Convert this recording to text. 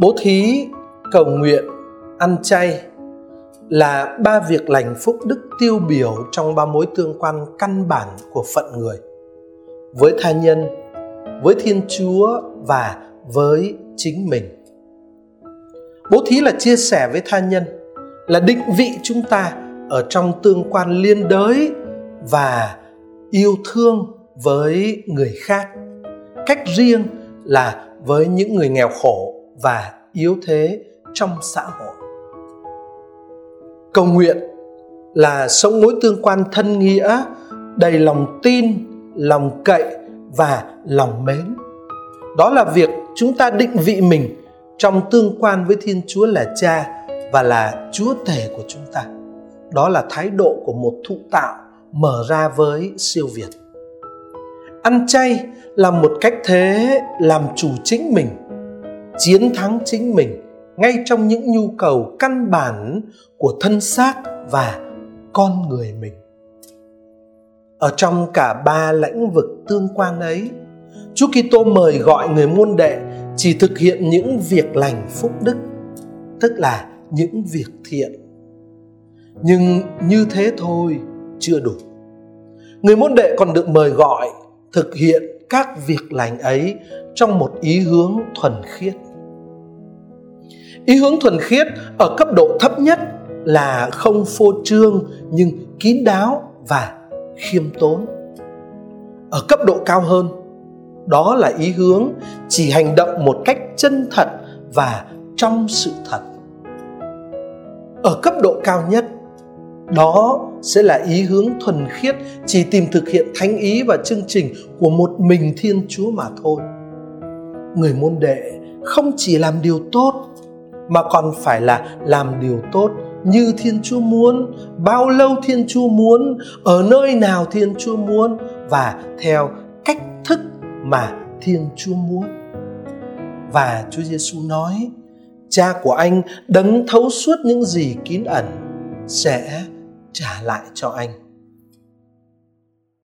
bố thí cầu nguyện, ăn chay là ba việc lành phúc đức tiêu biểu trong ba mối tương quan căn bản của phận người. Với tha nhân, với thiên chúa và với chính mình. Bố thí là chia sẻ với tha nhân, là định vị chúng ta ở trong tương quan liên đới và yêu thương với người khác. Cách riêng là với những người nghèo khổ và yếu thế trong xã hội. Cầu nguyện là sống mối tương quan thân nghĩa, đầy lòng tin, lòng cậy và lòng mến. Đó là việc chúng ta định vị mình trong tương quan với thiên chúa là cha và là chúa tể của chúng ta. Đó là thái độ của một thụ tạo mở ra với siêu việt. Ăn chay là một cách thế làm chủ chính mình chiến thắng chính mình ngay trong những nhu cầu căn bản của thân xác và con người mình ở trong cả ba lĩnh vực tương quan ấy Chúa Kitô mời gọi người môn đệ chỉ thực hiện những việc lành phúc đức, tức là những việc thiện. Nhưng như thế thôi chưa đủ. Người môn đệ còn được mời gọi thực hiện các việc lành ấy trong một ý hướng thuần khiết. Ý hướng thuần khiết ở cấp độ thấp nhất là không phô trương nhưng kín đáo và khiêm tốn. Ở cấp độ cao hơn, đó là ý hướng chỉ hành động một cách chân thật và trong sự thật. Ở cấp độ cao nhất, đó sẽ là ý hướng thuần khiết chỉ tìm thực hiện thánh ý và chương trình của một mình thiên chúa mà thôi người môn đệ không chỉ làm điều tốt mà còn phải là làm điều tốt như thiên chúa muốn, bao lâu thiên chúa muốn, ở nơi nào thiên chúa muốn và theo cách thức mà thiên chúa muốn. Và chúa giêsu nói, cha của anh đấng thấu suốt những gì kín ẩn sẽ trả lại cho anh.